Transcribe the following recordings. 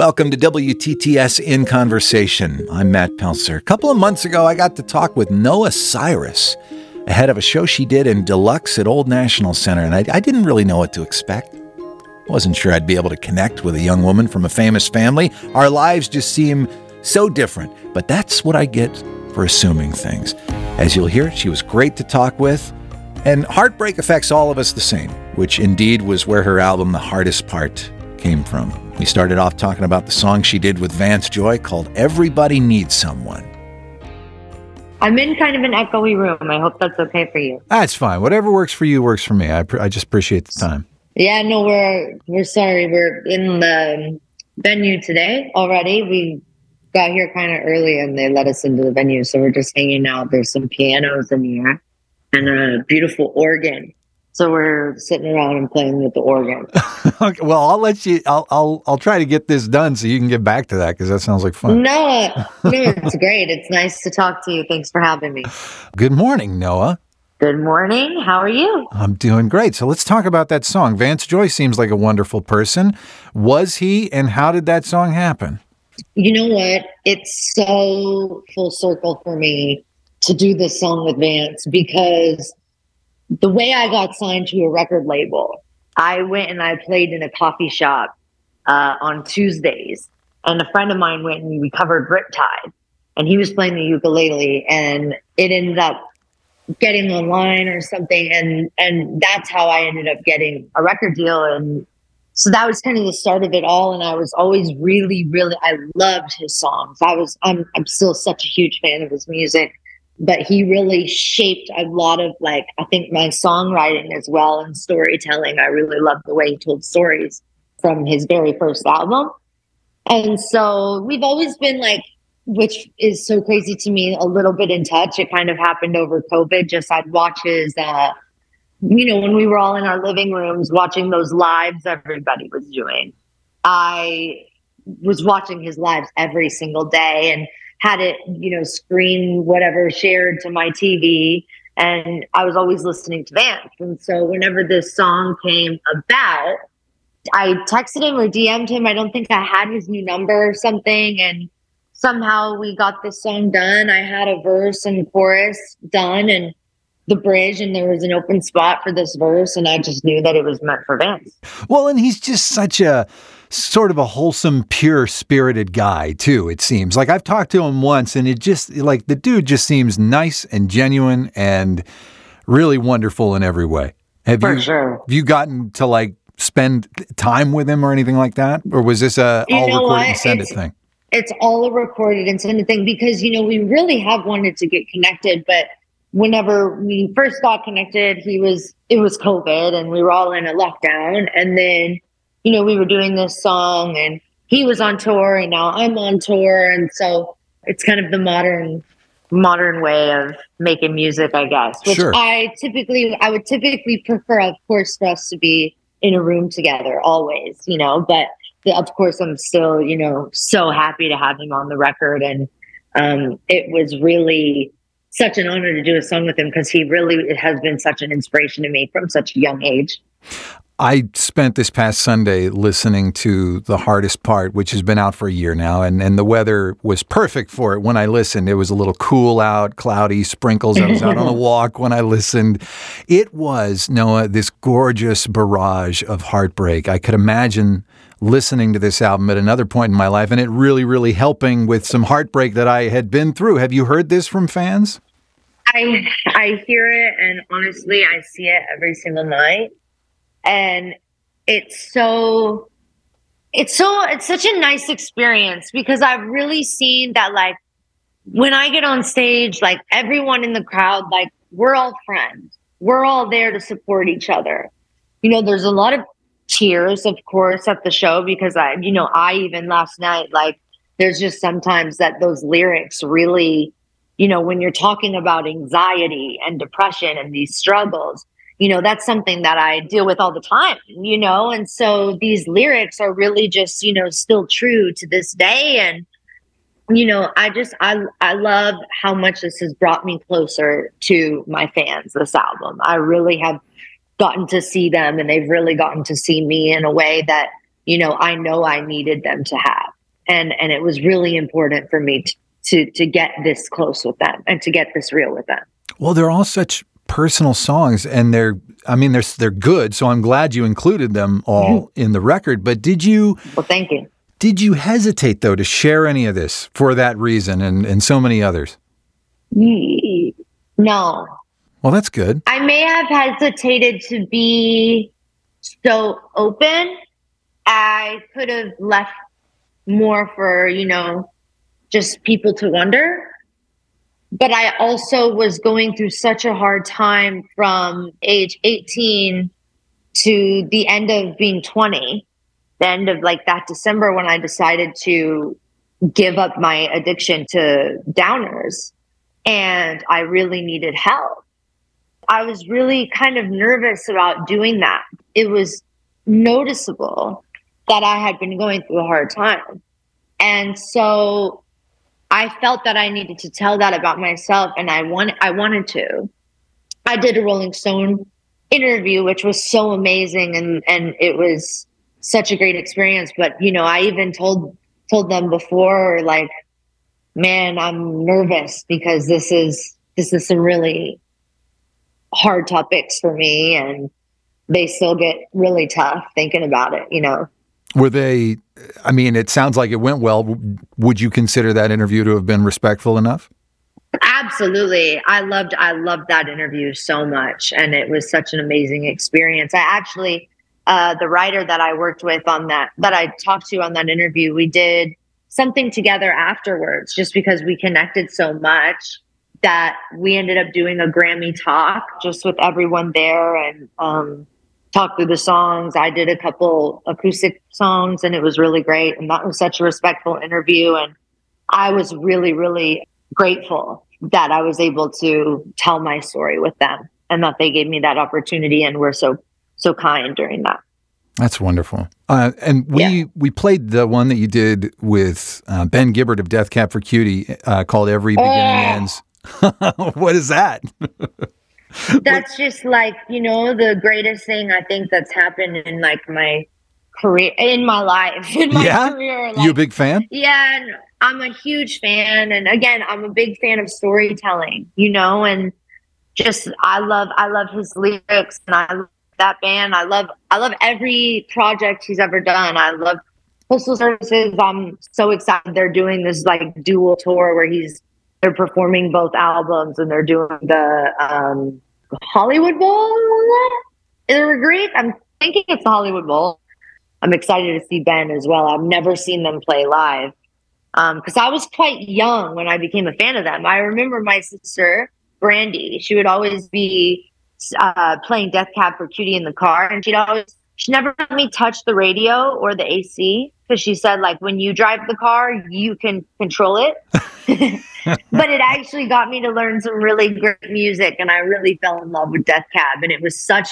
Welcome to WTTS In Conversation. I'm Matt Pelsor. A couple of months ago, I got to talk with Noah Cyrus ahead of a show she did in Deluxe at Old National Centre, and I, I didn't really know what to expect. Wasn't sure I'd be able to connect with a young woman from a famous family. Our lives just seem so different, but that's what I get for assuming things. As you'll hear, she was great to talk with, and heartbreak affects all of us the same, which indeed was where her album, The Hardest Part, came from. We started off talking about the song she did with Vance Joy called Everybody Needs Someone. I'm in kind of an echoey room. I hope that's okay for you. That's fine. Whatever works for you works for me. I, I just appreciate the time. Yeah, no, we're we're sorry. We're in the venue today already. We got here kind of early and they let us into the venue, so we're just hanging out. There's some pianos in here and a beautiful organ. So we're sitting around and playing with the organ. okay, well, I'll let you. I'll I'll I'll try to get this done so you can get back to that because that sounds like fun. No, no, it's great. It's nice to talk to you. Thanks for having me. Good morning, Noah. Good morning. How are you? I'm doing great. So let's talk about that song. Vance Joy seems like a wonderful person. Was he, and how did that song happen? You know what? It's so full circle for me to do this song with Vance because the way I got signed to a record label, I went and I played in a coffee shop uh, on Tuesdays, and a friend of mine went and we covered Riptide, and he was playing the ukulele, and it ended up getting online or something, and and that's how I ended up getting a record deal, and so that was kind of the start of it all. And I was always really, really, I loved his songs. I was, I'm, I'm still such a huge fan of his music but he really shaped a lot of like I think my songwriting as well and storytelling. I really loved the way he told stories from his very first album. And so we've always been like which is so crazy to me, a little bit in touch. It kind of happened over COVID. Just I'd watch his uh you know, when we were all in our living rooms watching those lives everybody was doing. I was watching his lives every single day and had it, you know, screen whatever shared to my TV. And I was always listening to Vance. And so whenever this song came about, I texted him or DM'd him. I don't think I had his new number or something. And somehow we got this song done. I had a verse and chorus done and the bridge, and there was an open spot for this verse. And I just knew that it was meant for Vance. Well, and he's just such a sort of a wholesome, pure spirited guy, too, it seems. Like I've talked to him once and it just, like, the dude just seems nice and genuine and really wonderful in every way. Have For you, sure. Have you gotten to like spend time with him or anything like that? Or was this a You all recorded and send it It's- thing? it's all a recorded and send it thing because you know we really have wanted to get connected but whenever we first got connected he was it was covid and we were all in a lockdown and then you know we were doing this song and he was on tour and now i'm on tour. And so it's kind of the modern modern way of making music i guess which Sure. i typically i would typically prefer of course for us to be in a room together always you know but the- of course i'm still you know so happy to have him on the record. And um, it was really such an honor to do a song with him because he really has been such an inspiration to me from such a young age I spent this past Sunday listening to the hardest part, which has been out for a year now, and, and the weather was perfect for it when I listened. It was a little cool out, cloudy, sprinkles. I was out on a walk when I listened. It was, Noah, this gorgeous barrage of heartbreak. I could imagine listening to this album at another point in my life and it really, really helping with some heartbreak that I had been through. Have you heard this from fans? I I hear it and honestly I see it every single night and it's so it's so it's such a nice experience because I've really seen that like when I get on stage like everyone in the crowd like we're all friends. We're all there to support each other. You know, there's a lot of tears of course at the show because I you know, I even last night like there's just sometimes that those lyrics really you know, when you're talking about anxiety and depression and these struggles, you know, that's something that I deal with all the time, you know, and so these lyrics are really just, you know, still true to this day. And, you know, I just, I, I love how much this has brought me closer to my fans, this album. I really have gotten to see them and they've really gotten to see me in a way that, you know, I know I needed them to have. and and it was really important for me to to, to get this close with them and to get this real with them. Well, they're all such personal songs and they're I mean they're they're good, so I'm glad you included them all mm-hmm. in the record, but did you Well, thank you. Did you hesitate though to share any of this for that reason and and so many others? No. Well, that's good. I may have hesitated to be so open. I could have left more for, you know, just people to wonder but I also was going through such a hard time from age 18 to the end of being 20, the end of like that December when I decided to give up my addiction to downers and I really needed help. I was really kind of nervous about doing that. It was noticeable that I had been going through a hard time. And so I felt that I needed to tell that about myself and I want I wanted to. I did a Rolling Stone interview which was so amazing and and it was such a great experience but you know I even told told them before like man I'm nervous because this is this is some really hard topics for me and they still get really tough thinking about it you know were they, I mean, it sounds like it went well. Would you consider that interview to have been respectful enough? Absolutely. I loved I loved that interview so much and it was such an amazing experience. I actually uh, the writer that I worked with on that that I talked to on that interview, we did something together afterwards just because we connected so much that we ended up doing a Grammy talk just with everyone there and um talk through the songs. I did a couple acoustic songs and it was really great. And that was such a respectful interview. And I was really, really grateful that I was able to tell my story with them and that they gave me that opportunity and were so, so kind during that. That's wonderful. Uh, and we yeah. we played the one that you did with uh, Ben Gibbard of Death Cab for Cutie uh, called Every Beginning oh. Ends. what is that? that's just like you know the greatest thing I think that's happened in like my career in my life in my yeah? career. Like, you a big fan? Yeah, and I'm a huge fan, and again, I'm a big fan of storytelling. You know, and just I love I love his lyrics, and I love that band. I love I love every project he's ever done. I love Postal Services. I'm so excited they're doing this like dual tour where he's they're performing both albums and they're doing the um, Hollywood Bowl. Is it great? I'm thinking it's the Hollywood Bowl. I'm excited to see Ben as well. I've never seen them play live because um, I was quite young when I became a fan of them. I remember my sister Brandi. She would always be uh, playing Death Cab for Cutie in the car, and she'd always she never let me touch the radio or the AC because she said like when you drive the car you can control it but it actually got me to learn some really great music and i really fell in love with death cab and it was such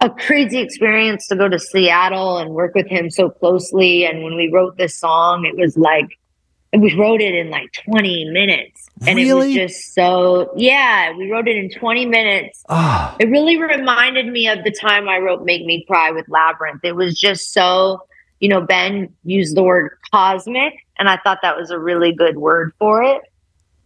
a crazy experience to go to seattle and work with him so closely and when we wrote this song it was like we wrote it in like 20 minutes and really? it was just so yeah we wrote it in 20 minutes oh. it really reminded me of the time i wrote make me cry with labrinth it was just so you know, Ben used the word cosmic, and I thought that was a really good word for it.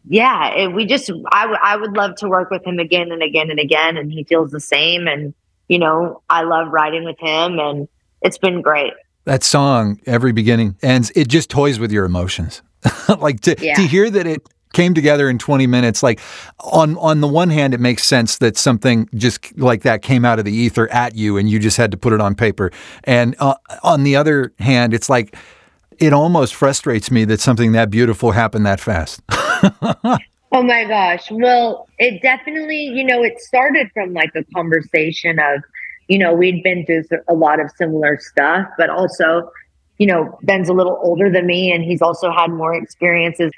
Yeah, it, we just, I, w- I would love to work with him again and again and again, and he feels the same. And, you know, I love writing with him, and it's been great. That song, Every Beginning Ends, it just toys with your emotions. like to, yeah. to hear that it came together in 20 minutes like on on the one hand it makes sense that something just like that came out of the ether at you and you just had to put it on paper and uh, on the other hand it's like it almost frustrates me that something that beautiful happened that fast. Oh my gosh. Well it definitely you know it started from like a conversation of you know we'd been through a lot of similar stuff but also you know ben's a little older than me and he's also had more experiences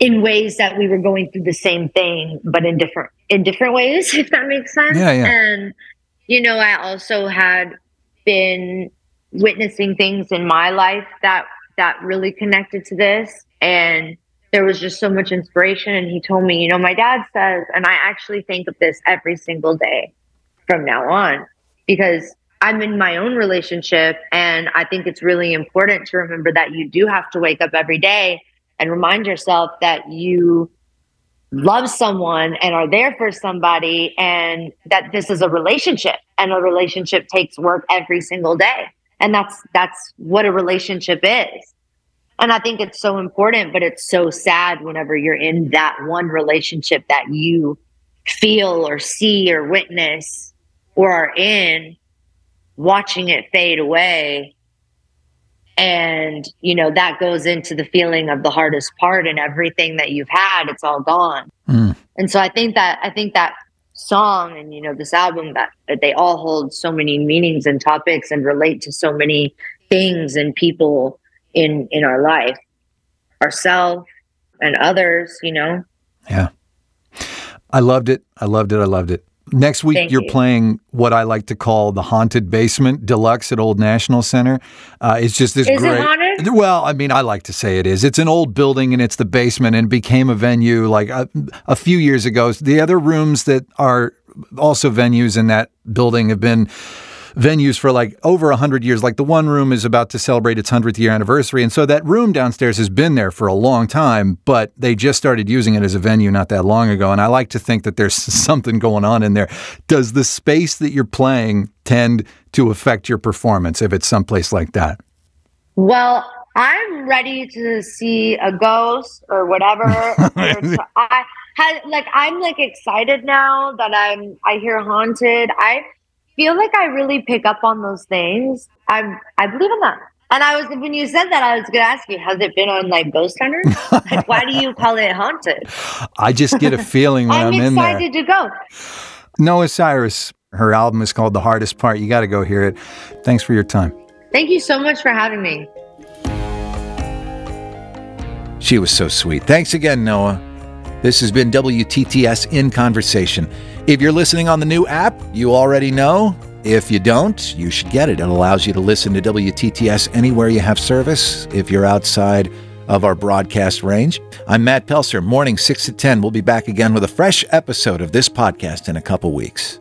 in ways that we were going through the same thing but in different in different ways if that makes sense. Yeah, yeah. and you know i also had been witnessing things in my life that that really connected to this and there was just so much inspiration and he told me you know my dad says and i actually think of this every single day from now on because I'm in my own relationship. And I think it's really important to remember that you do have to wake up every day and remind yourself that you love someone and are there for somebody and that this is a relationship and a relationship takes work every single day. And that's that's what a relationship is. And I think it's so important, but it's so sad whenever you're in that one relationship that you feel or see or witness or are in, watching it fade away. And, you know, that goes into the feeling of the hardest part and everything that you've had, it's all gone. Mm. And so I think that, I think that song and, you know, this album that, that they all hold so many meanings and topics and relate to so many things and people in in our life. Ourselves and others you know? Yeah. I loved it. I loved it. I loved it next week you're you. playing what i like to call the haunted basement deluxe at old national centre uh, it's just this is great it haunted? well i mean i like to say it is it's an old building and it's the basement and became a venue like a, a few years ago the other rooms that are also venues in that building have been venues for like over 100 years. Like the one room is about to celebrate its 100th year anniversary. And so that room downstairs has been there for a long time, but they just started using it as a venue not that long ago. And I like to think that there's something going on in there. Does the space that you're playing tend to affect your performance if it's someplace like that? Well, I'm ready to see a ghost or whatever. I had like I'm like excited now that I'm I hear haunted. I feel like I really pick up on those things. I'm I believe in that. And I was when you said that, I was gonna ask you, has it been on like Ghost Hunter? like, why do you call it haunted? I just get a feeling when I'm, I'm in there. excited to go. Noah Cyrus, her album is called The Hardest Part. You got to go hear it. Thanks for your time. Thank you so much for having me. She was so sweet. Thanks again, Noah. This has been WTTS in Conversation. If you're listening on the new app, you already know. If you don't, you should get it. It allows you to listen to WTTS anywhere you have service if you're outside of our broadcast range. I'm Matt Pelsor, morning 6 to 10. We'll be back again with a fresh episode of this podcast in a couple weeks.